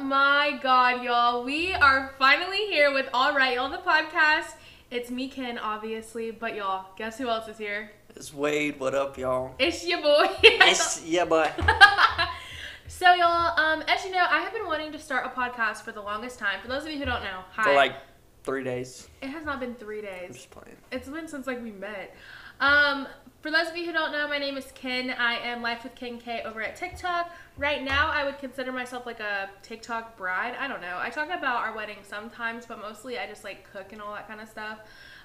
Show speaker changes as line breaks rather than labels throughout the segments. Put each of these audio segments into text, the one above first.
my god, y'all. We are finally here with All Right, y'all, the podcast. It's me, Ken, obviously, but y'all, guess who else is here?
It's Wade. What up, y'all?
It's your boy.
It's yeah, boy.
so, y'all, um, as you know, I have been wanting to start a podcast for the longest time. For those of you who don't know, hi.
For like three days.
it has not been three
I'm
days.
just playing.
It's been since like we met. Um, for those of you who don't know, my name is Ken. I am Life with Ken K over at TikTok. Right now, I would consider myself like a TikTok bride. I don't know. I talk about our wedding sometimes, but mostly I just like cook and all that kind of stuff.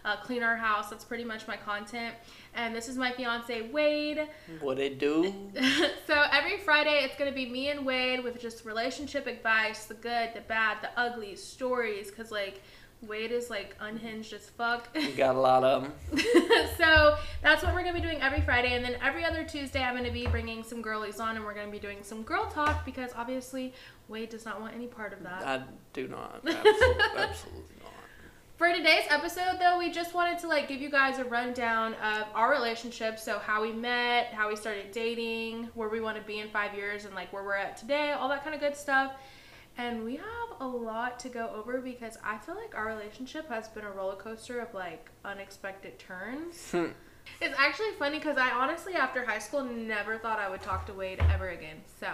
Uh, clean our house. That's pretty much my content. And this is my fiance Wade.
What it do?
so every Friday, it's gonna be me and Wade with just relationship advice, the good, the bad, the ugly stories. Cause like Wade is like unhinged as fuck.
We got a lot of them.
so that's what we're gonna be doing every Friday, and then every other Tuesday I'm gonna be bringing some girlies on, and we're gonna be doing some girl talk because obviously Wade does not want any part of that.
I do not. Absolutely, absolutely not.
For today's episode, though, we just wanted to like give you guys a rundown of our relationship, so how we met, how we started dating, where we want to be in five years, and like where we're at today, all that kind of good stuff. And we have a lot to go over because I feel like our relationship has been a roller coaster of like unexpected turns.
Hmm.
It's actually funny because I honestly, after high school, never thought I would talk to Wade ever again. So,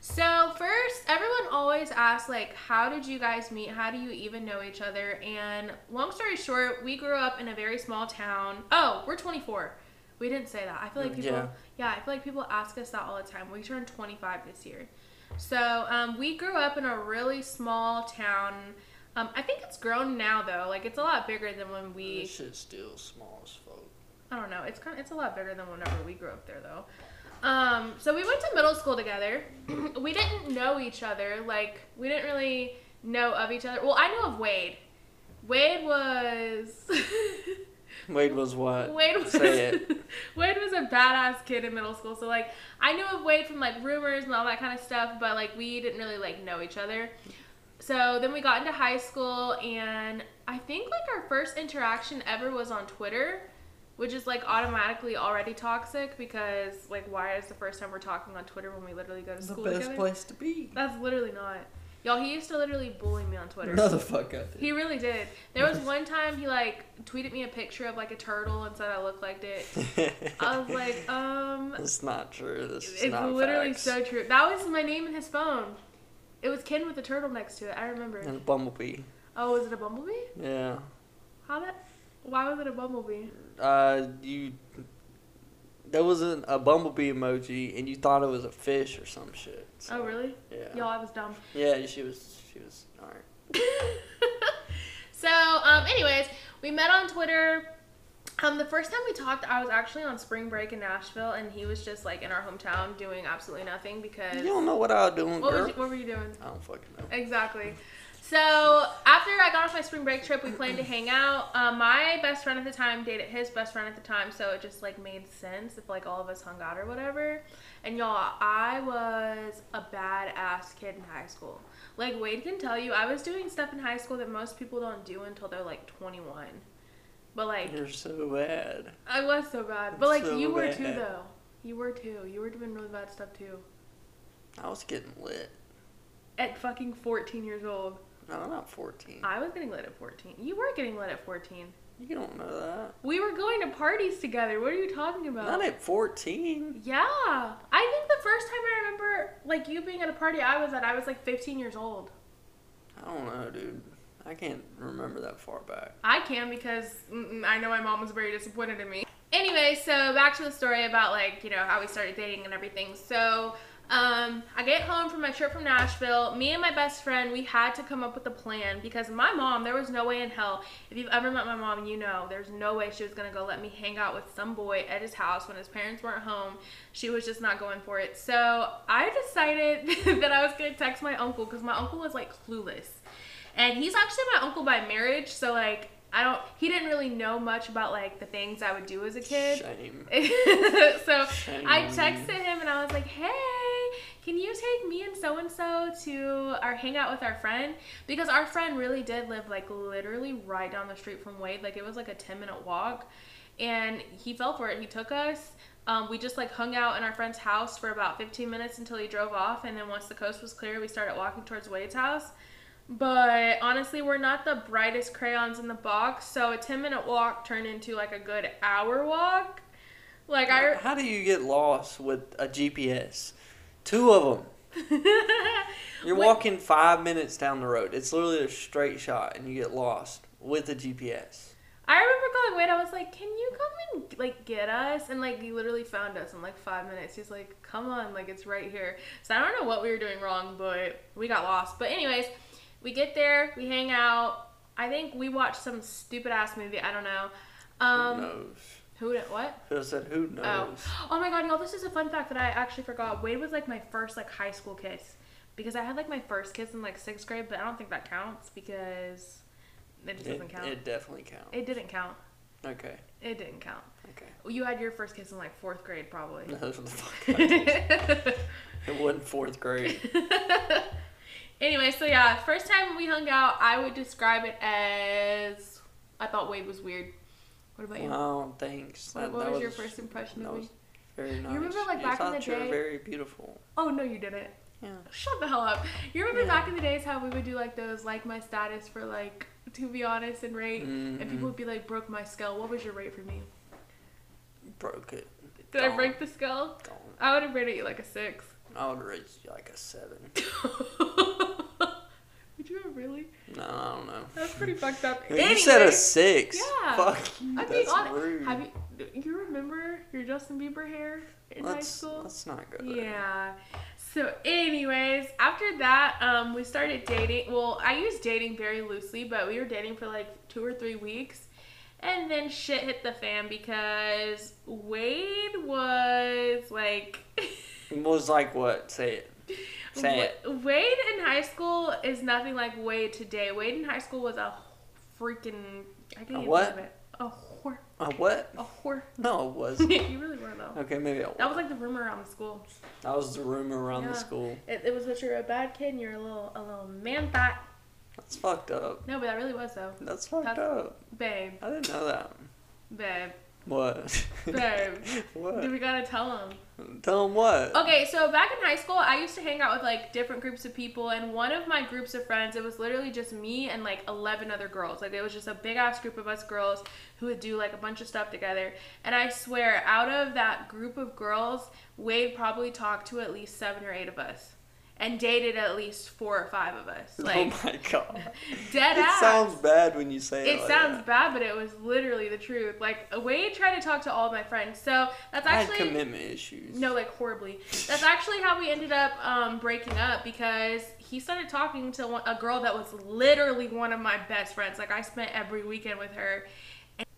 so first, everyone always asks like, how did you guys meet? How do you even know each other? And long story short, we grew up in a very small town. Oh, we're 24. We didn't say that. I feel like people,
Yeah.
yeah, I feel like people ask us that all the time. We turned 25 this year. So um, we grew up in a really small town. Um, I think it's grown now though. Like it's a lot bigger than when we.
This shit's still small as fuck.
I don't know. It's kind of it's a lot bigger than whenever we grew up there though. Um, so we went to middle school together. we didn't know each other. Like we didn't really know of each other. Well, I knew of Wade. Wade was.
Wade was what?
Wade was
Say it.
Wade was a badass kid in middle school. So like I knew of Wade from like rumors and all that kind of stuff, but like we didn't really like know each other. So then we got into high school and I think like our first interaction ever was on Twitter, which is like automatically already toxic because like why is the first time we're talking on Twitter when we literally go to
It's the
school
best
together?
place to be.
That's literally not. Y'all, he used to literally bully me on Twitter.
No, the fuck up.
He really did. There was one time he like tweeted me a picture of like a turtle and said I looked like it. I was like, um,
it's not true. This is
it's literally
facts.
so true. That was my name in his phone. It was Ken with a turtle next to it. I remember.
And a bumblebee.
Oh, was it a bumblebee?
Yeah.
How that? Why was it a bumblebee?
Uh, you. There was an, a bumblebee emoji, and you thought it was a fish or some shit. So,
Oh, really?
Yeah.
Y'all, I was dumb.
Yeah, she was. She was. All right.
so, um, anyways, we met on Twitter. Um, the first time we talked, I was actually on spring break in Nashville, and he was just like in our hometown doing absolutely nothing because.
You don't know what I was doing,
what,
girl.
was you, what were you doing?
I don't fucking know.
Exactly. So after I got off my spring break trip, we planned to hang out. Um, my best friend at the time dated his best friend at the time, so it just like made sense if like all of us hung out or whatever. And y'all, I was a badass kid in high school. Like Wade can tell you, I was doing stuff in high school that most people don't do until they're like 21. But like,
You're so bad.
I was so bad. But like,
So
you were too though. You were too. You were doing really bad stuff too.
I was getting lit.
At fucking 14 years old.
No, not 14.
I was getting lit at 14. You were getting lit at 14.
You don't know that.
We were going to parties together. What are you talking about?
Not at 14.
yeah. I think the first time I remember like you being at a party I was at, I was like 15 years old.
I don't know, dude. I can't remember that far back.
I can because I know my mom was very disappointed in me. Anyway, so back to the story about like, you know, how we started dating and everything. So, um, I get home from my trip from Nashville. Me and my best friend, we had to come up with a plan because my mom, there was no way in hell. If you've ever met my mom, you know there's no way she was gonna go let me hang out with some boy at his house when his parents weren't home. She was just not going for it. So I decided that I was gonna text my uncle because my uncle was like clueless. And he's actually my uncle by marriage, so like I don't he didn't really know much about like the things I would do as a kid.
Shame.
so
Shame
I texted him and I was like, "Hey, can you take me and so and so to our hangout with our friend?" Because our friend really did live like literally right down the street from Wade. Like it was like a 10 minute walk. And he fell for it. He took us. Um, we just like hung out in our friend's house for about 15 minutes until he drove off, and then once the coast was clear, we started walking towards Wade's house. But honestly, we're not the brightest crayons in the box, so a 10 minute walk turned into like a good hour walk. Like I,
How do you get lost with a GPS? Two of them. You're
Wait.
walking five minutes down the road. It's literally a straight shot, and you get lost with a GPS.
I remember calling Wade. I was like, "Can you come and like get us?" And like he literally found us in like five minutes. He's like, "Come on, like it's right here." So I don't know what we were doing wrong, but we got lost. But anyways, we get there, we hang out. I think we watched some stupid ass movie. I don't know.
who
Um,
knows?
who what?
I said, who knows?
Oh my god, y'all! This is a fun fact that I actually forgot. Wade was like my first like high school kiss because I had like my first kiss in like sixth grade, but I don't think that counts because it just
It,
doesn't count.
it definitely counts.
it didn't count.
okay.
It didn't count.
Okay.
Well you had your first kiss in like fourth grade, probably.
No, what the fuck I. It wasn't fourth grade.
anyway, so yeah, first time we hung out, I would describe it as I thought Wade was weird. What about you?
Oh, thanks.
what
That-
what
that
was, your first impression of me?
very nice.
You remember, like,
I
back in
thought
the
you were
day-
very beautiful.
Oh no, you didn't.
Yeah.
Shut the hell up. You remember
Yeah.
back in the days how we would do like those like my status for like to be honest and rate, and
Mhm.
people would be like broke my scale. What was your rate for me?
Broke it.
Did I break the scale?
Gone.
I would have rated you like a six.
I would rate you like a seven.
you really?
No, I don't know.
That's pretty fucked up.
You said a six.
Yeah.
Fuck
being
That's
honest.
rude.
Have you you remember your Justin Bieber hair in high
let's,
school?
let's not good.
Yeah. So, anyways, after that, um, we started dating. Well, I use dating very loosely, but we were dating for like two or three weeks. And then shit hit the fan because Wade was like.
Was like what? Say it. Say it.
Wade in high school is nothing like Wade today. Wade in high school was a freaking. I can't
A
even
what?
it. A whore.
A what?
A whore.
No, it wasn't.
you really were, though.
Okay, maybe
That was like the rumor around the school.
That was the rumor around
Yeah.
the school.
It, it was that you're a bad kid and you're a little a little man fat.
That's fucked up.
No, but that really was though.
That's fucked
That's-
up.
Babe,
I didn't know that.
babe,
What?
babe.
what?
Do we gotta tell him?
Tell him what?
Okay, so back in high school, I used to hang out with like different groups of people, and one of my groups of friends, it was literally just me and like 11 other girls. Like, it was just a big ass group of us girls who would do like a bunch of stuff together. And I swear, out of that group of girls, Wade probably talked to at least seven or eight of us and dated at least four or five of us. Like,
oh my god.
dead
it
ass.
sounds bad when you say it.
It
like
sounds
that.
bad, but it was literally the truth. Like Wade tried to talk to all my friends, so that's
I had
actually
commitment issues.
no, like horribly. That's actually how we ended up um, breaking up because he started talking to one, a girl that was literally one of my best friends. Like I spent every weekend with her.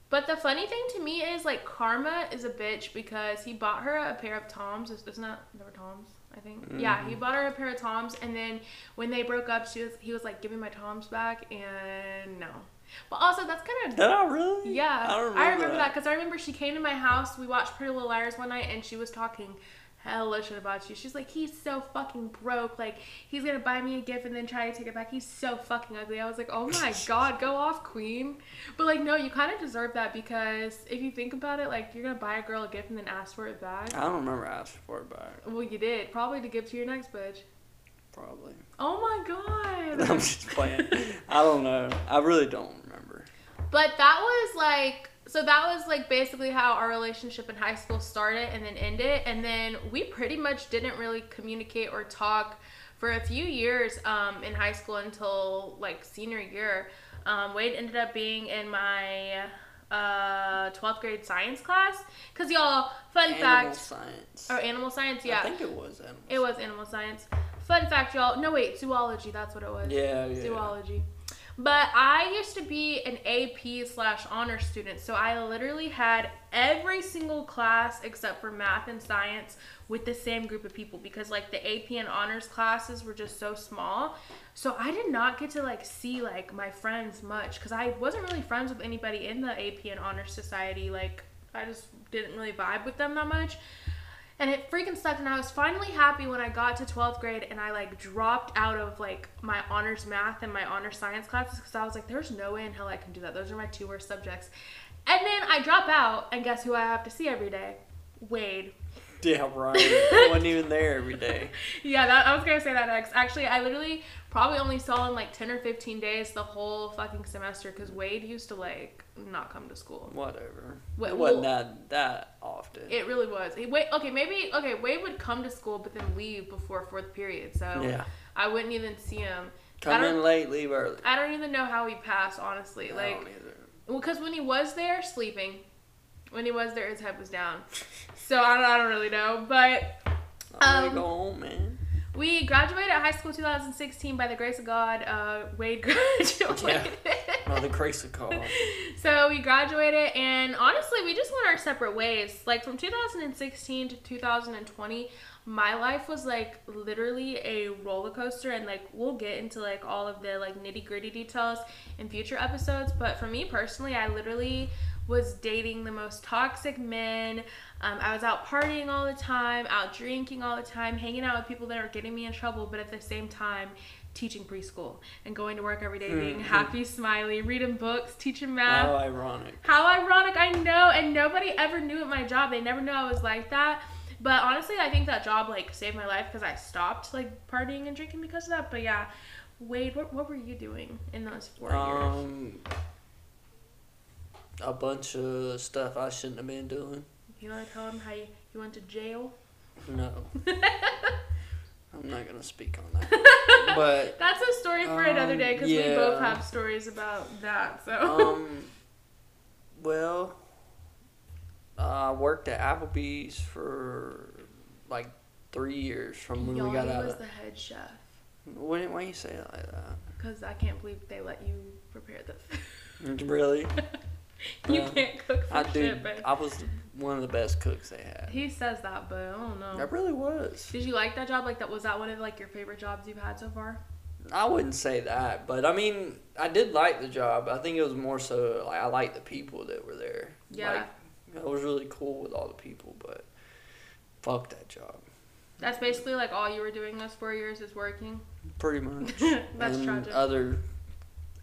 But the funny thing to me is like Karma is a bitch because he bought her a pair of Toms. It's it's not they were Toms. I think. Mm-hmm. Yeah, he bought her a pair of Toms, and then when they broke up, she was he was like, "Give me my Toms back," and no. But also, that's kind of
Did I really?
yeah,
I don't
I remember that because I remember she came to my house. We watched Pretty Little Liars one night, and she was talking hella shit about you. She's like, he's so fucking broke. Like, he's gonna buy me a gift and then try to take it back. He's so fucking ugly. I was like, oh my god, go off, queen. But like, no, you kind of deserve that because if you think about it, like, you're gonna buy a girl a gift and then ask for it back.
I don't remember asking for it back.
Well, you did probably to give to your next bitch.
Probably.
Oh my god.
I'm just playing. I don't know. I really don't remember.
But that was like so that was like basically how our relationship in high school started and then ended and then we pretty much didn't really communicate or talk for a few years um, in high school until like senior year. Um, Wade ended up being in my uh, 12th grade science class because y'all fun
Animal
fact
science.
or animal science yeah
I think it was animal.
it was animal science. Fun fact, y'all. No, wait, zoology. That's what it was.
Yeah, yeah.
Zoology. But I used to be an AP slash honor student, so I literally had every single class except for math and science with the same group of people because like the AP and honors classes were just so small. So I did not get to like see like my friends much because I wasn't really friends with anybody in the AP and honors society. Like I just didn't really vibe with them that much. And it freaking sucked. And I was finally happy when I got to 12th grade and I like dropped out of like my honors math and my honors science classes because I was like, there's no way in hell I can do that. Those are my two worst subjects. And then I drop out, and guess who I have to see every day? Wade.
Yeah, right. I wasn't even there every day.
Yeah, that, I was gonna say that next. Actually, I literally probably only saw him like ten or fifteen days the whole fucking semester because Wade used to like not come to school.
Whatever.
Wait,
it wasn't
well-
that that often.
It really was. He, wait, okay, maybe okay. Wade would come to school but then leave before fourth period, so
yeah.
I wouldn't even see him.
Come in late, leave early.
I don't even know how he passed, honestly.
I
Like,
don't either.
well, because when he was there, sleeping. When he was there, his head was down. So I don't, I don't really know, but Um,
go home, man.
We graduated high school 2016 by the grace of God. Uh, Wade graduated.
Oh, the grace of God.
so we graduated, and honestly, we just went our separate ways. Like from 2016 to 2020, my life was like literally a roller coaster, and like we'll get into like all of the like nitty gritty details in future episodes. But for me personally, I literally was dating the most toxic men. Um, I was out partying all the time, out drinking all the time, hanging out with people that are getting me in trouble, but at the same time, teaching preschool and going to work every day, being
Mhm.
happy, smiley, reading books, teaching math.
How ironic.
How ironic, I know, and nobody ever knew at my job. They never knew I was like that. But honestly, I think that job like saved my life because I stopped like partying and drinking because of that. But yeah, Wade, what, what were you doing in those four years?
A bunch of stuff I shouldn't have been doing.
You want to tell him how you, you went to jail?
No, I'm not gonna speak on that. But
That's a story for another
Um,
day because we both have stories about that. So
um, well, I worked at Applebee's for like three years from when we got out
was
of.
the head chef
Why, why you say it like that?
because I can't believe they let you prepare the food.
Really?
you
Uh,
can't cook for
I do.
shit, but
I was one of the best cooks they had.
he says that, but I don't know.
I really was.
Did you like that job? Like that was that one of like your favorite jobs you've had so far?
I wouldn't say that, but I mean, I did like the job. I think it was more so like I liked the people that were there.
Yeah.
Like, I was really cool with all the people, but fuck that job.
That's basically like all you were doing those four years is working.
Pretty much.
That's
and
tragic.
Other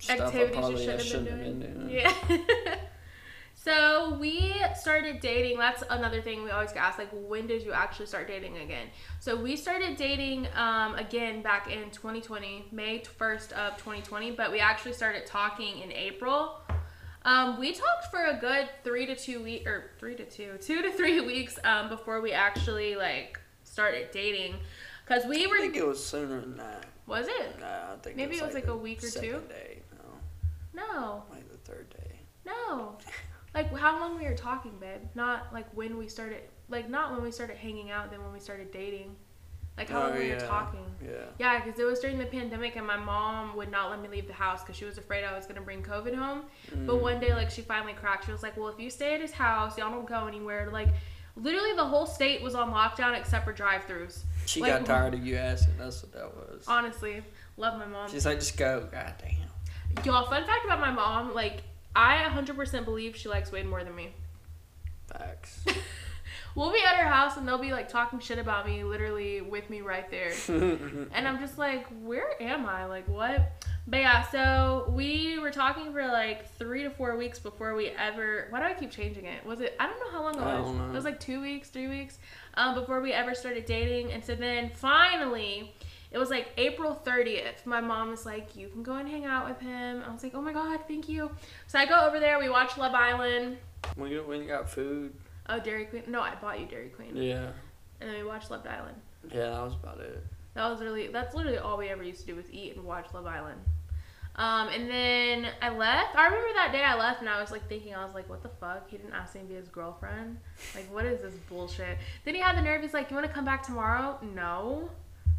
stuff I
Activities you shouldn't been
have
doing.
been doing.
Yeah. so we started dating. That's another thing we always get asked. Like, when did you actually start dating again? So we started dating um, again back in 2020, May 1st of 2020. But we actually started talking in April. Um, we talked for a good three to two week or three to two, two to three weeks um, before we actually like started dating. Cause we were.
I think it was sooner than that.
was it?
Nah, I think
Maybe it was like
the
a week or two?
Day. No, like the third day.
No. Like how long we were talking, babe? Not like when we started like not when we started hanging out, then when we started dating. Like how long
Oh,
we
yeah.
were talking.
Yeah.
Yeah, because it was during the pandemic and my mom would not let me leave the house because she was afraid I was going to bring COVID home. But
Mm.
one day, like, she finally cracked. She was like, well, if you stay at his house, y'all don't go anywhere. Like, literally the whole state was on lockdown except for drive throughs.
She
like-
got tired of you asking. That's what that was.
Honestly, love my mom.
She's like, just go. God damn.
Y'all, fun fact about my mom, like, I 100% believe she likes Wade more than me.
Facts.
We'll be at her house and they'll be like talking shit about me, literally with me right there. And I'm just like, where am I? Like, what? But yeah, so we were talking for like three to four weeks before we ever. Why do I keep changing it? Was it? I don't know how long it was. It was like two weeks, three weeks, um, before we ever started dating. And so then finally, it was like April 30th. My mom was like, you can go and hang out with him. I was like, oh my god, thank you. So I go over there. We watch Love Island.
when you when you got food.
Oh, Dairy Queen. No, I bought you Dairy Queen.
Yeah.
And then we watched Love Island.
Yeah, that was about it.
That was really that's literally all we ever used to do was eat and watch Love Island. Um, and then I left. I remember that day I left and I was like thinking, I was like, what the fuck? He didn't ask me to be his girlfriend. Like, what is this bullshit? Then he had the nerve. He's like, you want to come back tomorrow? No.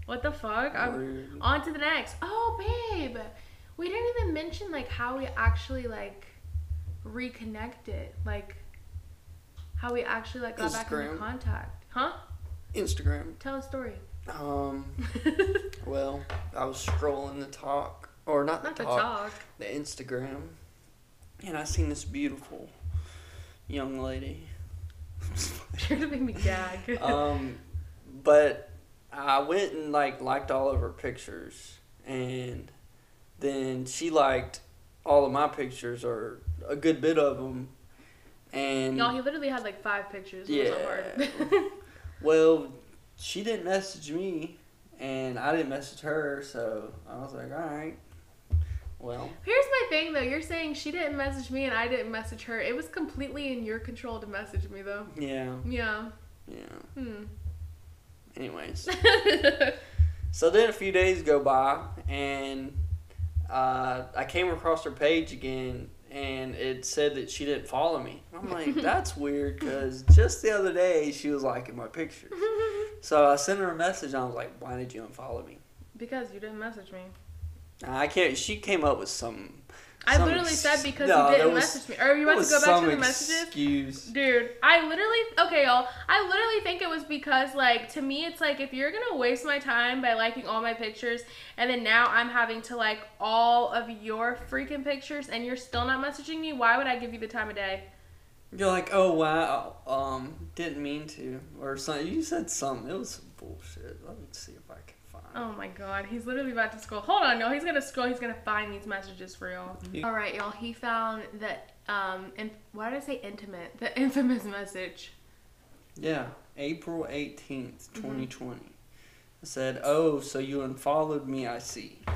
What the fuck? I'm on to the next. Oh, babe, we didn't even mention like how we actually like reconnected, like how we actually like got back into contact. Huh?
Instagram.
Tell a story.
Um. Well, I was scrolling the talk, or not the
Not the
talk,
talk.
the Instagram, and I seen this beautiful young lady.
You're gonna make me gag.
um, but I went and like liked all of her pictures, and then she liked all of my pictures or a good bit of them, And
Y'all, he literally had like five pictures. It was so
Yeah. well, she didn't message me, and I didn't message her, so I was like, all right. Well,
Here's my thing though. You're saying she didn't message me and I didn't message her. It was completely in your control to message me though.
yeah,
Yeah.
yeah.
Hmm.
Anyways, so then a few days go by, and uh, I came across her page again, and it said that she didn't follow me. I'm like, that's weird, because just the other day she was liking my picture. So I sent her a message. I was like, "Why did you unfollow me?"
because you didn't message me.
I can't. She came up with some.
I
some
literally
ex-
said because
No,
you didn't
was-
message me. Are you about to go back to the messages?
Excuse.
Dude, I literally okay, y'all. I literally think it was because like to me it's like if you're gonna waste my time by liking all my pictures and then now I'm having to like all of your freaking pictures and you're still not messaging me, why would I give you the time of day?
You're like, oh wow, um, didn't mean to, or something. You said something. It was some bullshit. Let me see if I can find.
Oh my god, he's literally about to scroll. Hold on, y'all. He's gonna scroll. He's gonna find these messages for y'all.
Yeah.
All right, y'all. He found that. Um, and why did I say intimate? The infamous message.
Yeah, April eighteenth,
Mm-hmm.
twenty twenty. I said, oh, so you unfollowed me? I see.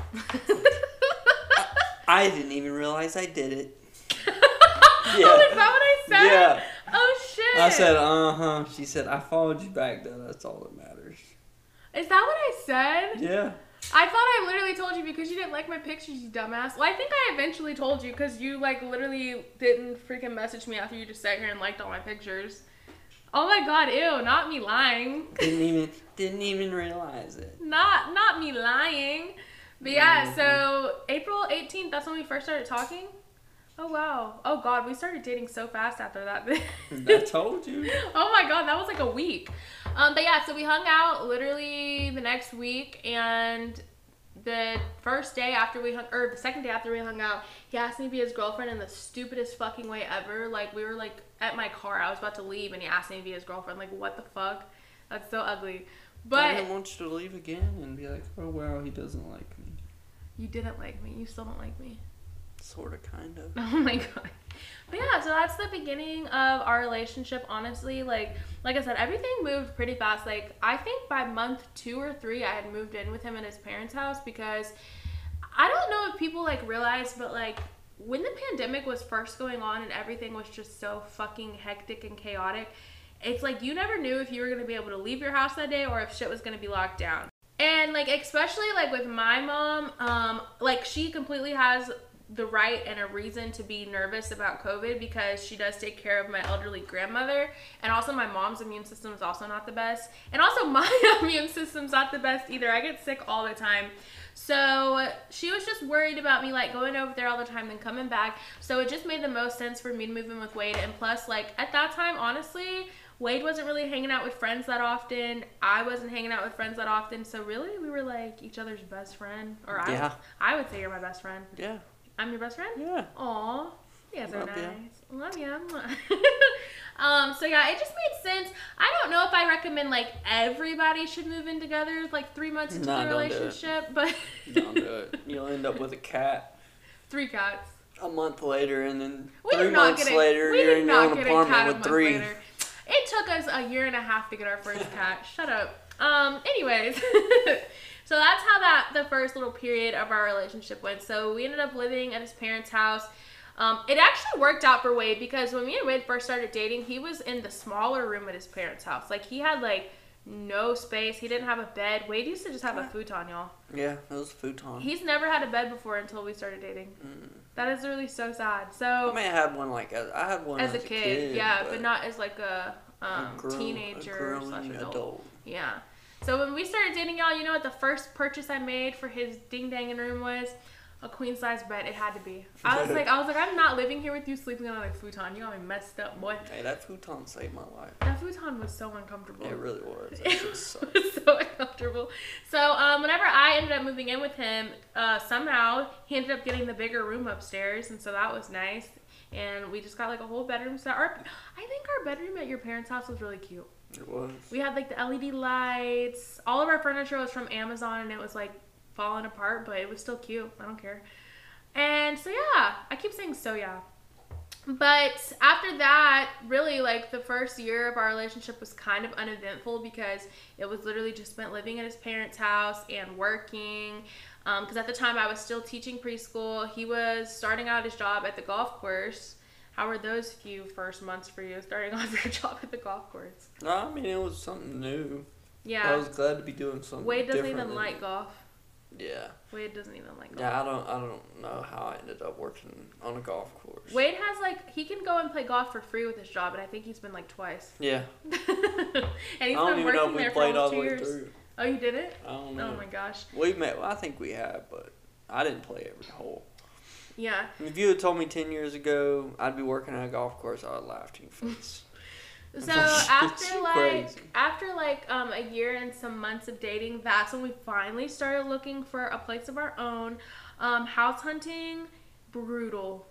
I didn't even realize I did it.
Oh, is that what I said?
Yeah.
Oh shit.
I said, uh huh. She said, I followed you back though. That's all that matters.
Is that what I said?
Yeah.
I thought I literally told you because you didn't like my pictures, you dumbass. Well, I think I eventually told you because you like literally didn't freaking message me after you just sat here and liked all my pictures. Oh my god, ew, not me lying.
Didn't even didn't even realize it.
Not not me lying. But yeah, mm-hmm. so April 18th, that's when we first started talking. Oh wow. Oh god, we started dating so fast after that.
I told you.
oh my god, that was like a week. Um, but yeah, so we hung out literally the next week, and the first day after we hung, or the second day after we hung out, he asked me to be his girlfriend in the stupidest fucking way ever. Like we were like at my car, I was about to leave, and he asked me to be his girlfriend. Like what the fuck? That's so ugly.
I
But
didn't want you to leave again and be like, oh wow, he doesn't like me.
you didn't like me. You still don't like me.
Sort of, kind of.
Oh my god. But yeah, so that's the beginning of our relationship, honestly. Like like I said, everything moved pretty fast. Like I think by month two or three I had moved in with him at his parents' house because I don't know if people like realize, but like when the pandemic was first going on and everything was just so fucking hectic and chaotic, it's like you never knew if you were gonna be able to leave your house that day or if shit was gonna be locked down. And like especially like with my mom, um, like she completely has the right and a reason to be nervous about COVID because she does take care of my elderly grandmother. And also, my mom's immune system is also not the best. And also, my immune system's not the best either. I get sick all the time. So she was just worried about me like going over there all the time and coming back. So it just made the most sense for me to move in with Wade. And plus, like at that time, honestly, Wade wasn't really hanging out with friends that often. I wasn't hanging out with friends that often. So really, we were like each other's best friend. Or I,
Yeah.
I would say you're my best friend.
Yeah.
I'm your best friend.
Yeah.
Aw, you guys are
Love
nice.
ya.
Love ya. um, so yeah, it just made sense. I don't know if I recommend like everybody should move in together like three months into
Nah,
the
don't do
relationship, but
Don't do it. You'll end up with a cat
three cats.
a month later, and then
We
three months
a,
later, you're in your own apartment with three.
later. It took us a year and a half to get our first cat. Shut up. Um. Anyways, so that's how that the first little period of our relationship went. So we ended up living at his parents' house. Um, it actually worked out for Wade because when me and Wade first started dating, he was in the smaller room at his parents' house. Like he had like no space. He didn't have a bed. Wade used to just have a futon, y'all.
Yeah, it was a futon.
He's never had a bed before until we started dating. That is really so sad. So
I may have had one like as, I had one
as
as,
a kid, yeah, but, not as like a,
a
um,
grown-
teenager
a
slash adult.
adult.
Yeah. So when we started dating, y'all, you know what the first purchase I made for his ding danging room was? A queen size bed. It had to be. I was like, I was like, I'm not living here with you sleeping on a futon. You got me messed up, boy.
Hey, that futon saved my life.
That futon was so uncomfortable.
It really was.
It was so uncomfortable. So um, whenever I ended up moving in with him, uh, somehow he ended up getting the bigger room upstairs, and so that was nice. And we just got like a whole bedroom set. Our, I think our bedroom at your parents' house was really cute.
It was.
We had like the LED lights. All of our furniture was from Amazon, and it was like falling apart, but it was still cute. I don't care. And so yeah, I keep saying so yeah. but after that, really, like the first year of our relationship was kind of uneventful because it was literally just spent living at his parents' house and working. Because um, at the time I was still teaching preschool, he was starting out his job at the golf course. How were those few first months for you, starting off your job at the golf course?
No, I mean it was something new.
Yeah.
I was glad to be doing something.
Wade doesn't
different
even like golf.
Yeah.
Wade doesn't even like golf.
Yeah, I don't. I don't know how I ended up working on a golf course.
Wade has like he can go and play golf for free with his job, and I think he's been like twice.
Yeah.
and he's
I don't
been
even know if we
there for
played all the way
years.
through.
Oh, you did it?
I don't oh know.
Oh my gosh.
We met. Well, I think we have, but I didn't play every hole.
Yeah.
If you had told me ten years ago I'd be working at a golf course, I would laugh in your face.
So after like
crazy.
after like um a year and some months of dating, that's when we finally started looking for a place of our own. Um, house hunting, brutal.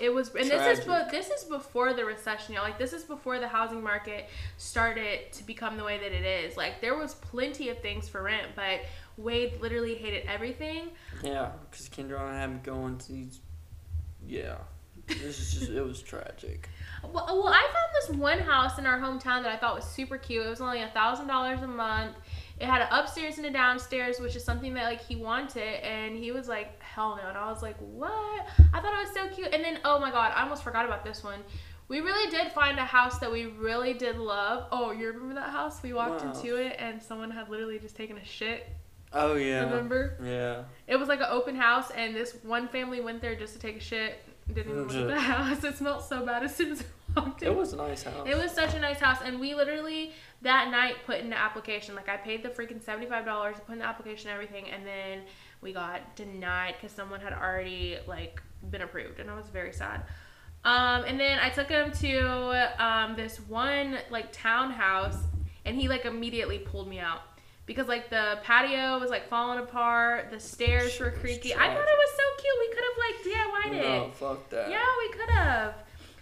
It was, and this is
Tragic.
be- this is before the recession, y'all. Like this is before the housing market started to become the way that it is. Like there was plenty of things for rent, but Wade literally hated everything.
yeah, because Kendra and I had me going to these. Yeah, this is just. it was tragic.
Well, uh, well, I found this one house in our hometown that I thought was super cute. It was only a thousand dollars a month. It had an upstairs and a downstairs, which is something that like he wanted, and he was like, "Hell no!" And I was like, "What?" I thought it was so cute. And then, oh my god, I almost forgot about this one. We really did find a house that we really did love. Oh, you remember that house? We walked
Wow.
into it, and someone had literally just taken a shit.
Oh yeah.
Remember?
Yeah.
It was like an open house, and this one family went there just to take a shit. Didn't even at the house. It smelled so bad as soon as we walked in.
It was a nice house.
It was such a nice house, and we literally that night put in the application. Like I paid the freaking seventy five dollars to put in the application and everything, and then we got denied because someone had already like been approved, and I was very sad. Um, and then I took him to um, this one like townhouse, and he like immediately pulled me out because like the patio was like falling apart, the stairs were creaky. I thought it was so cute. We could have like DIY'd it.
No, fuck that.
Yeah, we could have.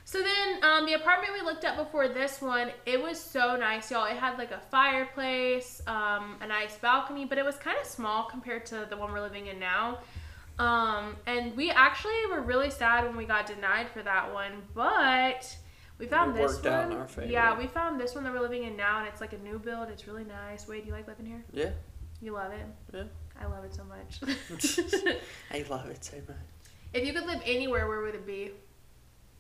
So then, um, the apartment we looked at before this one, it was so nice, y'all. It had like a fireplace, um, a nice balcony, but it was kind of small compared to the one we're living in now. Um, and we actually were really sad when we got denied for that one, but we found
It
this one.
out in our favor.
Yeah, we found this one that we're living in now, and it's like a new build. It's really nice. Wade, do you like living here?
Yeah.
You love it?
Yeah.
I love it so much.
I love it so much.
If you could live anywhere, where would it be?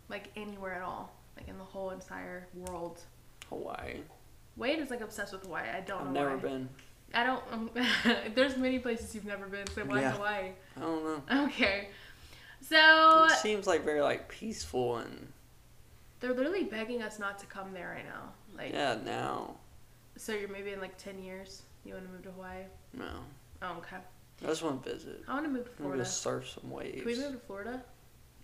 Like anywhere at all, like in the whole entire world.
Hawaii.
Wade is like obsessed with Hawaii. I don't know.
I've
know
never
why.
been.
I don't. Um, there's many places you've never been, so why
Yeah.
Hawaii?
I don't know.
Okay. So
It seems like very like peaceful and
they're literally begging us not to come there right now. Like,
yeah. Now,
so you're maybe in like ten years you want to move to Hawaii?
no.
Oh, okay.
I just want to visit.
I want to move to Florida.
I'm gonna
Florida.
surf some waves.
Can we move to Florida?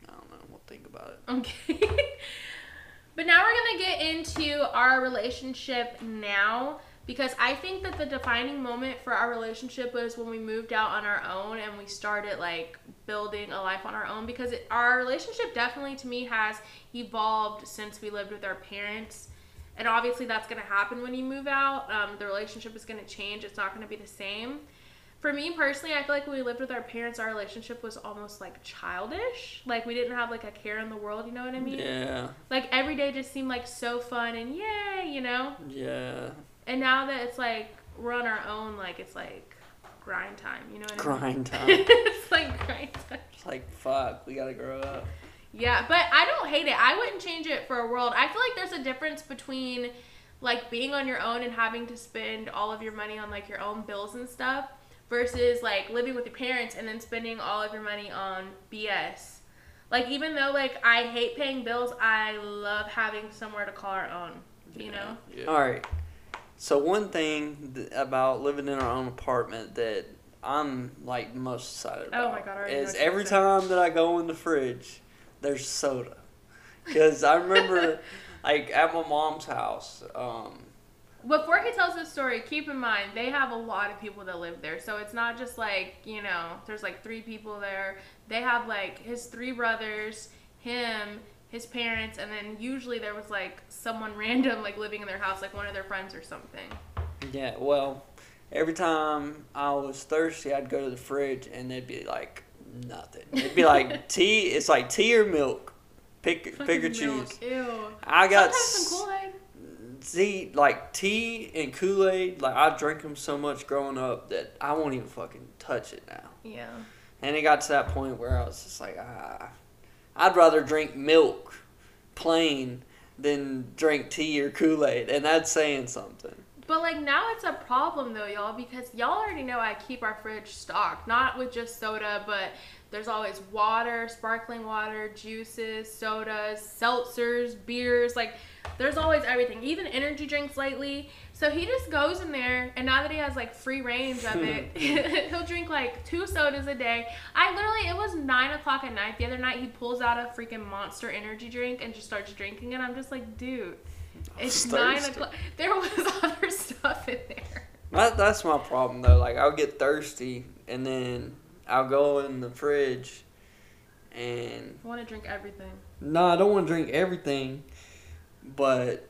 I don't know. We'll think about it.
Okay. but now we're going to get into our relationship now because I think that the defining moment for our relationship was when we moved out on our own and we started like building a life on our own because it, our relationship definitely to me has evolved since we lived with our parents. And obviously that's going to happen when you move out. Um, the relationship is going to change. It's not going to be the same. For me personally, I feel like when we lived with our parents, our relationship was almost like childish. Like we didn't have like a care in the world, you know what I mean?
Yeah.
Like every day just seemed like so fun and yay, you know?
Yeah.
And now that it's like we're on our own, like it's like grind time, you know what I mean?
Grind time.
it's like grind time.
it's like fuck. We gotta grow up.
Yeah, but I don't hate it. I wouldn't change it for a world. I feel like there's a difference between like being on your own and having to spend all of your money on like your own bills and stuff versus like living with your parents and then spending all of your money on BS. Like even though like I hate paying bills, I love having somewhere to call our own. You know?
Yeah. All right. So one thing th- about living in our own apartment that I'm like most excited
Oh
about
my God, I
is every time that I go in the fridge, there's soda. Because I remember, like at my mom's house, um,
Before he tells this story, keep in mind they have a lot of people that live there. So it's not just like, you know, there's like three people there. They have like his three brothers, him, his parents, and then usually there was like someone random like living in their house, like one of their friends or something.
yeah, well, every time I was thirsty, I'd go to the fridge and there'd be like nothing. It'd be like tea. It's like tea or milk, pick pick or choose.
Ew.
I got
Sometimes some Kool-Aid.
see like tea and Kool Aid. Like I drank them so much growing up that I won't even fucking touch it now.
Yeah.
And it got to that point where I was just like, ah, I'd rather drink milk, plain, than drink tea or Kool Aid, and that's saying something.
But like now it's a problem though, y'all, because y'all already know I keep our fridge stocked, not with just soda, but there's always water, sparkling water, juices, sodas, seltzers, beers, like there's always everything, even energy drinks lately. So he just goes in there, and now that he has like free range of it, he'll drink like two sodas a day. I literally, it was nine o'clock at night the other night. He pulls out a freaking monster energy drink and just starts drinking it. I'm just like, dude, it's nine o'clock. There was other stuff in there.
That, that's my problem though. Like I'll get thirsty and then I'll go in the fridge and
I want to drink everything.
no, I don't want to drink everything, but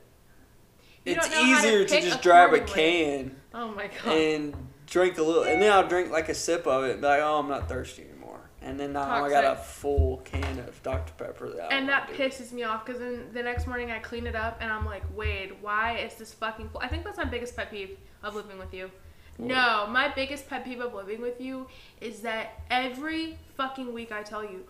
it's
don't know how to
easier to,
pick
just grab a can
Oh my god.
and drink a little, and then I'll drink like a sip of it and be like, oh, I'm not thirsty anymore. And then now I got a full can of Dr Pepper. That
and that pisses me off because then the next morning I clean it up and I'm like, Wade, why is this fucking full? I think that's my biggest pet peeve of living with you.
What?
No, my biggest pet peeve of living with you is that every fucking week I tell you,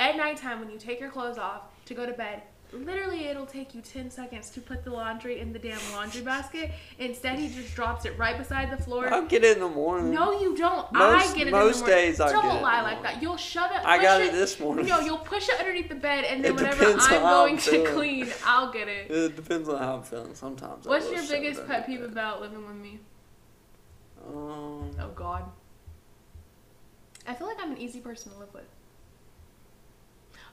at nighttime when you take your clothes off to go to bed, literally it'll take you 10 seconds to put the laundry in the damn laundry basket. Instead, he just drops it right beside the floor.
I'll get it in the morning.
No, you don't.
Most-
I get it
most
in the morning.
days I
don't
get it
lie like that. You'll shove it.
I got it this morning.
No, you'll push it underneath the bed, and then
It
whenever I'm
how I'm
going to
feeling.
clean, I'll get it.
It depends on how I'm feeling. Sometimes.
What's your biggest pet peeve about living with me?
Um,
Oh God. I feel like I'm an easy person to live with.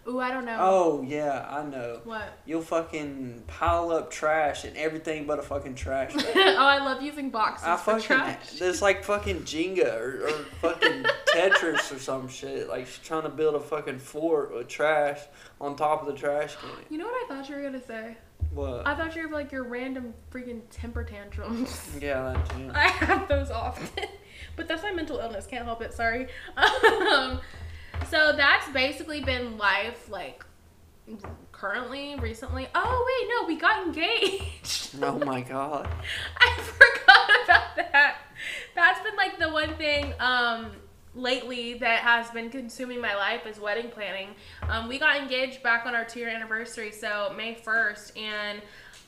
Ooh, I don't know.
Oh yeah, I know.
What?
You'll fucking pile up trash and everything but a fucking trash bag.
oh, I love using boxes
I
for
fucking
trash.
it's like fucking Jenga or, or fucking Tetris or some shit. Like she's trying to build a fucking fort with trash on top of the trash can.
You know what I thought you were gonna say?
What?
I thought you were like your random freaking temper tantrums.
yeah, that too.
I have those often, but that's my mental illness. Can't help it. Sorry. Um, so that's basically been life, like currently, recently. Oh wait, no, we got engaged.
Oh my god.
I forgot about that. That's been like the one thing um lately that has been consuming my life is wedding planning. Um, we got engaged back on our two year anniversary, so May first, and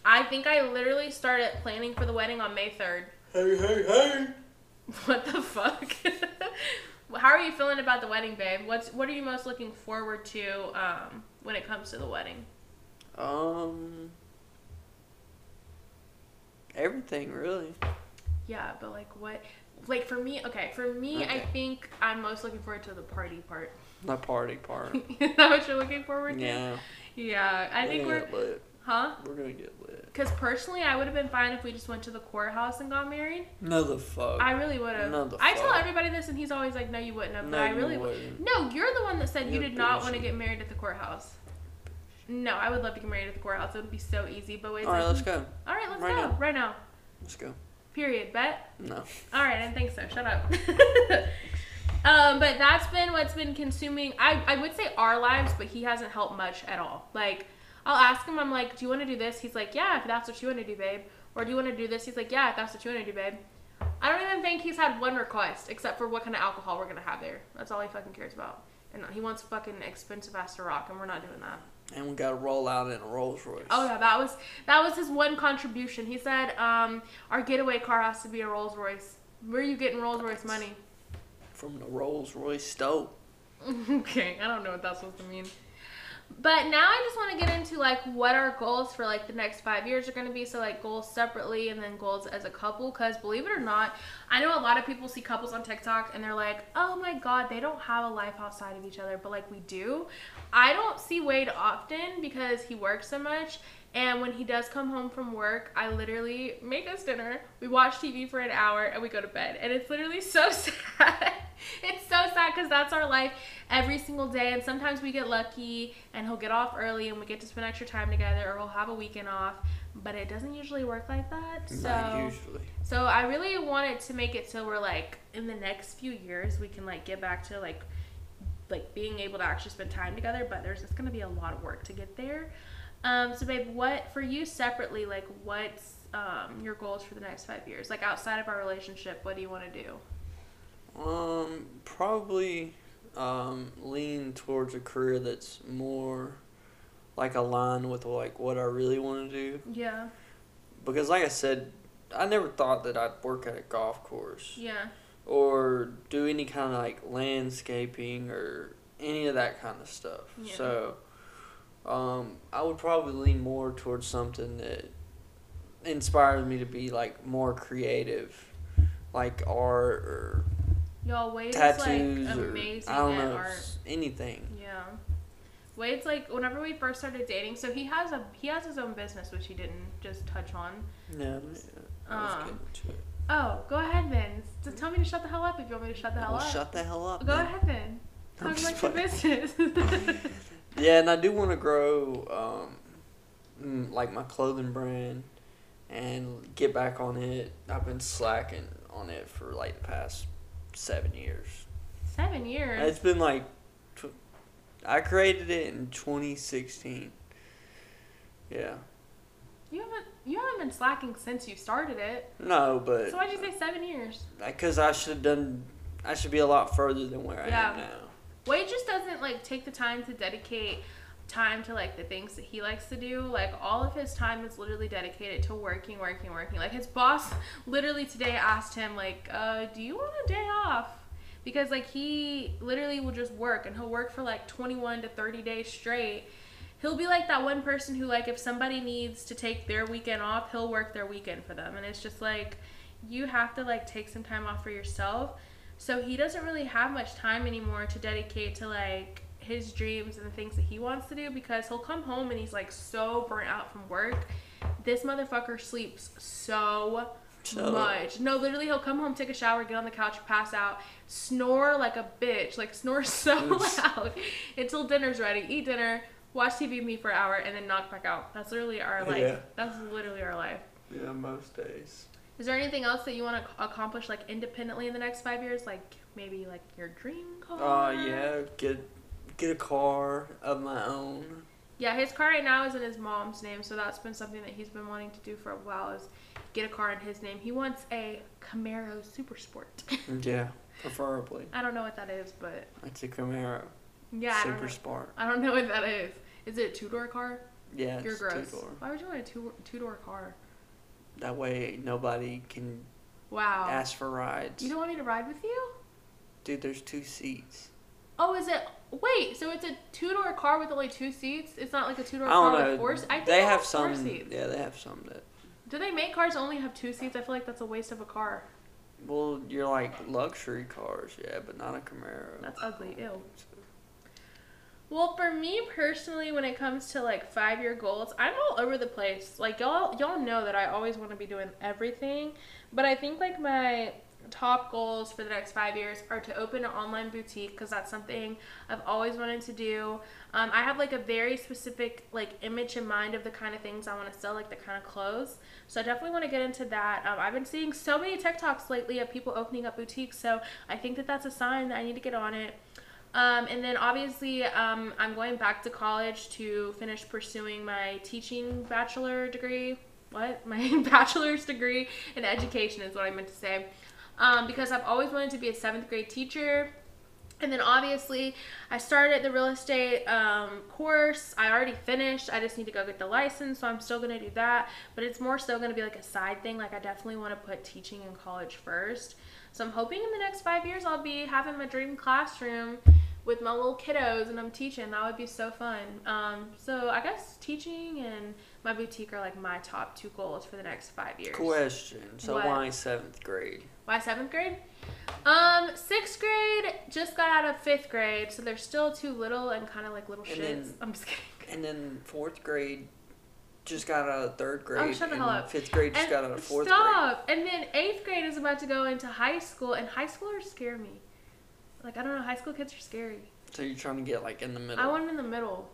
I think I literally started planning for the wedding on May third.
Hey, hey, hey.
What the fuck? How are you feeling about the wedding, babe? What's what are you most looking forward to um, when it comes to the wedding?
Um. Everything really.
Yeah, but like what? Like for me, okay, for me, I think I'm most looking forward to the party part.
The party part.
Is that what you're looking forward to?
Yeah.
Yeah, I think
gonna
we're,
lit.
Huh?
We're gonna get lit.
Because personally, I would have been fine if we just went to the courthouse and got married.
No the fuck.
I really would have.
No, the
I tell everybody this, and he's always like, "No, you wouldn't have."
no,
But I really would. No, you're the one that said you
You're
did not want to get married at the courthouse. No, I would love to get married at the courthouse. It would be so easy. But wait,
All right, let's go.
All right, let's
Right
go
now.
right now.
Let's go.
Period. Bet.
No.
All right, I didn't think so. Shut up. um, but that's been what's been consuming. I I would say our lives, but he hasn't helped much at all. Like I'll ask him, I'm like, do you want to do this? He's like, yeah, if that's what you want to do, babe. Or do you want to do this? He's like, yeah, if that's what you want to do, babe. I don't even think he's had one request except for what kind of alcohol we're gonna have there. That's all he fucking cares about. And he wants fucking expensive ass to rock, and we're not doing that.
And we gotta roll out in a Rolls Royce.
Oh yeah, that was that was his one contribution. He said, um, our getaway car has to be a Rolls Royce. Where are you getting Rolls Royce money?
From the Rolls Royce stove.
okay, I don't know what that's supposed to mean. But now I just want to get into like what our goals for like the next five years are going to be. So like goals separately and then goals as a couple. Because believe it or not, I know a lot of people see couples on TikTok and they're like, "Oh my God, they don't have a life outside of each other," but like we do. I don't see Wade often because he works so much. And when he does come home from work, I literally make us dinner. We watch TV for an hour and we go to bed. And it's literally so sad. it's so sad because that's our life every single day. And sometimes we get lucky and he'll get off early and we get to spend extra time together or we'll have a weekend off. But it doesn't usually work like that. So
Not usually.
so I really wanted to make it so we're like in the next few years we can like get back to like like being able to actually spend time together. But there's just gonna be a lot of work to get there. Um, so babe, what for you separately? Like, what's um, your goals for the next five years? Like outside of our relationship, what do you want to do?
Um, probably um, lean towards a career that's more like aligned with like what I really want to do.
Yeah.
Because like I said, I never thought that I'd work at a golf course
Yeah.
or do any kind of like landscaping or any of that kind of stuff.
Yeah.
So, um, I would probably lean more towards something that inspires me to be like more creative, like art or
Y'all, Wade's
tattoos
like
or
amazing
I don't know
art.
anything.
Yeah. Wade's like whenever we first started dating, so he has a he has his own business which he didn't just touch on.
Yeah, yeah,
Um,
getting to it.
Oh, go ahead then. Just tell me to shut the hell up if you want me to shut the hell
Well,
up.
shut the hell up.
go
then.
ahead then.
I'm
Talk like your business.
Yeah, and I do want to grow, um, mm, like my clothing brand, and get back on it. I've been slacking on it for like the past seven years.
Seven years.
It's been like, tw- I created it in 2016. Yeah.
You haven't you haven't been slacking since you started it.
No, but
So why'd you say seven years?
because I should have done, I should be a lot further than where I am now.
Wade just doesn't like take the time to dedicate time to like the things that he likes to do. Like all of his time is literally dedicated to working, working, working. Like his boss literally today asked him like, uh, "Do you want a day off?" Because like he literally will just work and he'll work for like 21 to 30 days straight. He'll be like that one person who like if somebody needs to take their weekend off, he'll work their weekend for them. And it's just like you have to like take some time off for yourself. So he doesn't really have much time anymore to dedicate to like his dreams and the things that he wants to do because he'll come home and he's like so burnt out from work. This motherfucker sleeps so
Shut up.
much. No, literally he'll come home, take a shower, get on the couch, pass out, snore like a bitch, like snore so
Oops.
loud until dinner's ready, eat dinner, watch TV with me for an hour, and then knock back out. That's literally our life.
Yeah.
That's literally our life.
Yeah, most days.
Is there anything else that you want to accomplish like independently in the next five years? Like maybe like your dream car?
Uh, yeah, get get a car of my own.
Yeah, his car right now is in his mom's name, so that's been something that he's been wanting to do for a while is get a car in his name. He wants a Camaro Super Sport.
Yeah, preferably.
I don't know what that is, but
It's a Camaro.
yeah, I
Super
know.
Sport.
I don't know what that is. Is it a two door car?
Yeah,
You're
it's
gross.
two door.
Why would you want a two two door car?
That way nobody can
Wow.
ask for rides.
You don't want me to ride with you?
Dude, there's two seats.
Oh, is it? Wait, so it's a two door car with only two seats? It's not like a two door car
know.
with four. se- I think
they have
four
some.
seats.
Yeah, they have some that.
Do they make cars only have two seats? I feel like that's a waste of a car.
Well, you're like luxury cars, yeah, but not a Camaro.
That's ugly. Ew. Well, for me personally, when it comes to like five year goals, I'm all over the place. Like y'all, y'all know that I always want to be doing everything, but I think like my top goals for the next five years are to open an online boutique because that's something I've always wanted to do. Um, I have like a very specific like image in mind of the kind of things I want to sell, like the kind of clothes. So I definitely want to get into that. Um, I've been seeing so many TikToks lately of people opening up boutiques, so I think that that's a sign that I need to get on it. Um, and then obviously, um, I'm going back to college to finish pursuing my teaching bachelor degree. What? My bachelor's degree in education is what I meant to say. Um, because I've always wanted to be a seventh grade teacher. And then obviously, I started the real estate um, course. I already finished. I just need to go get the license, so I'm still gonna do that. But it's more so gonna be like a side thing. Like I definitely want to put teaching in college first. So I'm hoping in the next five years I'll be having my dream classroom with my little kiddos and I'm teaching. That would be so fun. Um, so I guess teaching and my boutique are like my top two goals for the next five years.
Question. So
What?
why seventh grade?
Why seventh grade? Um, sixth grade just got out of fifth grade, so they're still too little and kind of like little
And
shits.
then-
I'm just kidding.
And then fourth grade just got out of third grade.
Oh, shut the hell up.
Fifth grade just
And
got out of fourth grade.
stop. And then eighth grade is about to go into high school, and high schoolers scare me. Like I don't know, high school kids are scary.
So you're trying to get like in the middle.
I want them in the middle.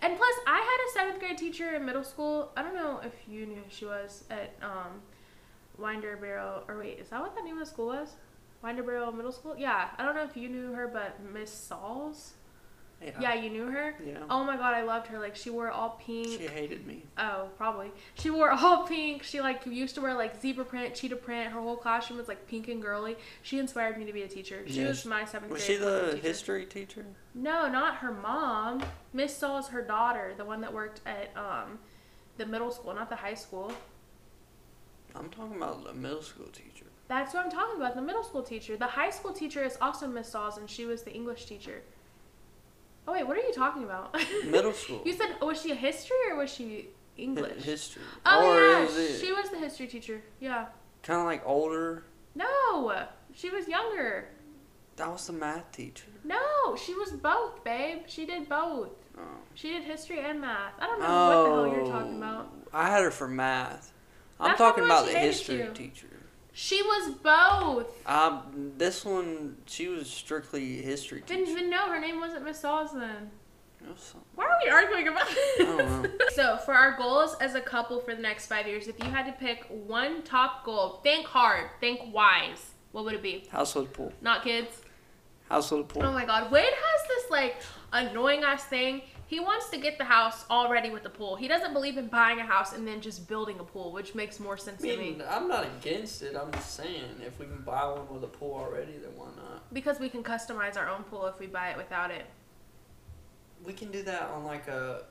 And plus, I had a seventh grade teacher in middle school. I don't know if you knew who she was at um, Winder Barrow. Or wait, is that what that name of the school was? Winder Barrow Middle School. Yeah, I don't know if you knew her, but Miss Sauls. Yeah, you knew her.
Yeah.
Oh my god, I loved her. Like she wore all pink.
She hated me.
Oh, probably. She wore all pink. She like used to wear like zebra print, cheetah print. Her whole classroom was like pink and girly. She inspired me to be a teacher. She
Yeah,
was
she-
my seventh
Was
grade.
she the
teacher.
history teacher?
No, not her mom. Miss Saul is her daughter, the one that worked at um the middle school, not the high school.
I'm talking about the middle school teacher.
That's what I'm talking about, the middle school teacher. The high school teacher is also Miss Sauls, and she was the English teacher. Oh wait, what are you talking about?
Middle school.
you said oh, was she a history or was she English?
history.
Oh
or
yeah, she was the history teacher. Yeah.
kind of like older?
No, she was younger.
That was the math teacher.
No, she was both, babe. She did both.
Oh.
She did history and math. I don't know what the hell you're talking
Oh,
about.
I had her for math. I'm
That's
talking about the history teacher.
She was both.
Um, this one, she was strictly history
Didn't even know her name wasn't Miss Sauls then. Why are we arguing about
I don't know.
So, for our goals as a couple for the next five years, if you had to pick one top goal, think hard, think wise, what would it be?
Household pool.
Not kids?
Household pool.
Oh my god, Wade has this like annoying ass thing. He wants to get the house already with the pool. He doesn't believe in buying a house and then just building a pool, which makes more sense
I
to me.
I'm not against it. I'm just saying, if we can buy one with a pool already, then why not?
Because we can customize our own pool if we buy it without it.
We can do that on like a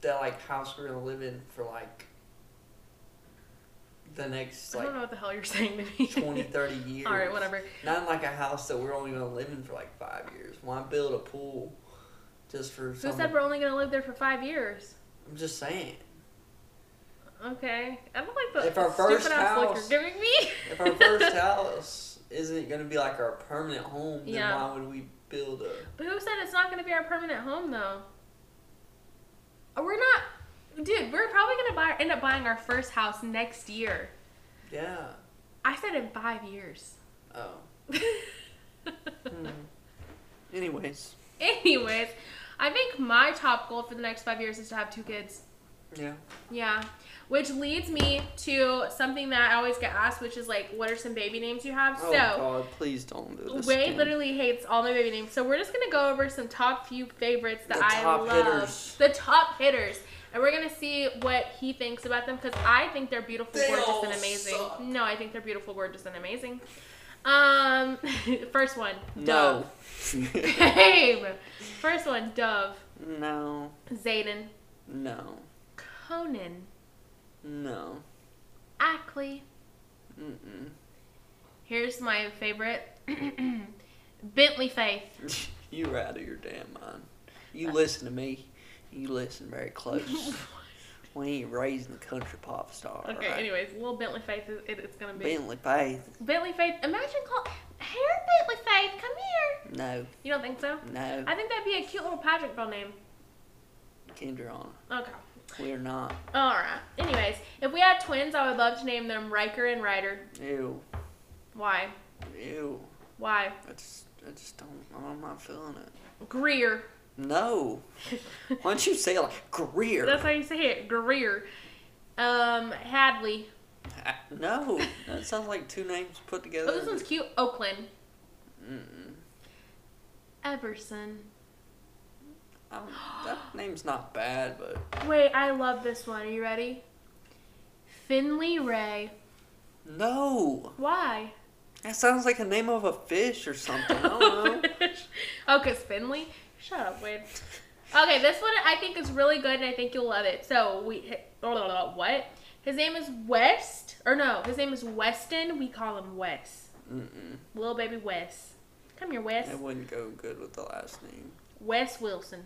that like house we're gonna live in for like the next
I don't know what the hell you're saying to me.
20, 30 years.
Alright, whatever.
Not like a house that we're only gonna live in for like five years. Why build a pool just for
Who said we're only gonna live there for five years?
I'm just saying.
Okay. I don't like the
If our first house-
you're giving me.
If our first house isn't gonna be like our permanent home, then
Yeah.
why would we build a?
But who said it's not going to be our permanent home, though? Uh, We're not, dude. We're probably going to buy end up buying our first house next year.
Yeah.
I said in five years.
Oh. Hmm. Anyways.
Anyways, I think my top goal for the next five years is to have two kids.
Yeah.
Yeah. Which leads me to something that I always get asked, which is like, what are some baby names you have?
Oh
so,
God! Please don't do this.
Wade
again.
literally hates all my baby names. So we're just gonna go over some top few favorites that
The
I
top
love.
hitters.
The top hitters. And we're gonna see what he thinks about them because I think they're beautiful,
They
gorgeous,
all
and amazing.
suck.
No, I think they're beautiful, gorgeous, and amazing. Um, first one,
No.
Dove. Babe. First one, Dove.
no.
Zayden.
No.
Conan.
No.
Ackley.
Mm-mm.
Here's my favorite. Bentley Faith.
You're out of your damn mind. You listen to me. You listen very close. we ain't raising the country pop star.
Okay,
right?
anyways, little Bentley Faith is it, it's gonna be.
Bentley Faith.
Bentley Faith. Imagine call Hair Bentley Faith, come here.
No.
You don't think so?
No.
I think that'd be a cute little pageant girl name.
Kendra on.
Okay.
We're not.
All right. Anyways, if we had twins, I would love to name them Riker and Ryder.
Ew.
Why?
Ew.
Why?
I just, I just don't. I'm not feeling it.
Greer.
No. Why don't you say it like Greer?
That's how you say it. Greer. Um, Hadley.
Ah, No. That sounds like two names put together.
Oh, this one's cute. Oakland.
Mm-mm.
Everson.
I don't- that name's not bad, but
Wait, I love this one. Are you ready? Finley Ray.
no.
Why?
That sounds like a name of a fish or something. I don't know.
oh, cause Finley. Shut up, Wade. Okay, this one I think is really good, and I think you'll love it. So we what? His name is West, or no? His name is Weston. We call him Wes.
Mm-mm.
Little baby Wes. Come here, Wes.
It wouldn't go good with the last name.
Wes Wilson.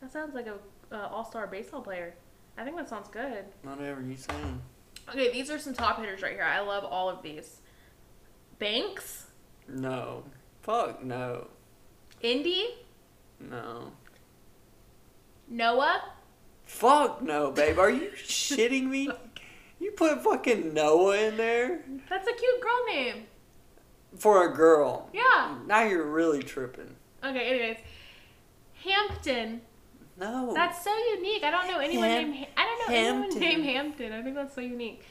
That sounds like a uh, all-star baseball player. I think that sounds good.
Whatever you saying.
Okay, these are some top hitters right here. I love all of these. Banks,
No. Fuck no.
Indy,
No.
Noah.
Fuck no, babe. Are you shitting me? You put fucking Noah in there
That's a cute girl name.
for a girl.
Yeah.
Now you're really tripping.
Okay, anyways. Hampton.
No.
That's so unique. I don't know anyone
Ham-
named I don't know anyone
Hampton.
named Hampton. I think that's so unique.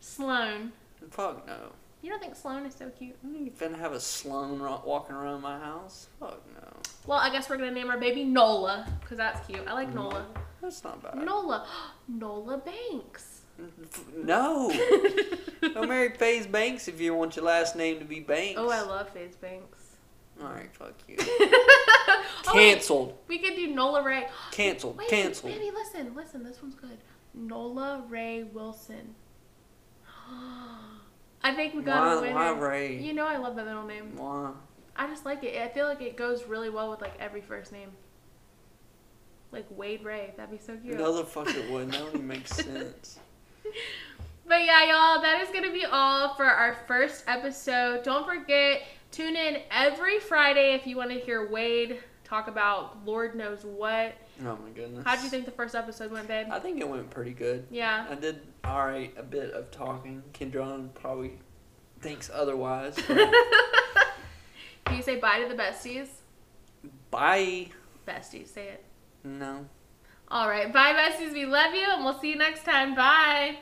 Sloan.
Fuck no.
You don't think Sloan is so cute?
You finna have a Sloan walking around my house? Fuck no.
Well, I guess we're gonna name our baby Nola because that's cute. I like Nola.
Mm, that's not bad.
Nola, Nola Banks.
No. Don't marry FaZe Banks if you want your last name to be Banks.
Oh, I love FaZe Banks.
Alright, fuck you.
oh,
Cancelled.
we could do Nola Ray.
Cancelled.
Wait,
Cancelled.
baby, listen, listen. This one's good. Nola Ray Wilson. I think we got a winner.
why Ray?
You know I love the middle name.
Why?
I just like it. I feel like it goes really well with like every first name. Like Wade Ray. That'd be so cute.
No, the fuck it wouldn't. That don't make sense.
But yeah, y'all, that is gonna be all for our first episode. Don't forget, tune in every Friday if you want to hear Wade talk about Lord knows what.
Oh my goodness.
How do you think the first episode went, babe?
I think it went pretty good.
Yeah.
I did alright a bit of talking. Kendron probably thinks otherwise.
Can you say bye to the besties?
Bye.
Besties, say it.
No.
All right, bye, besties. We love you, and we'll see you next time. Bye.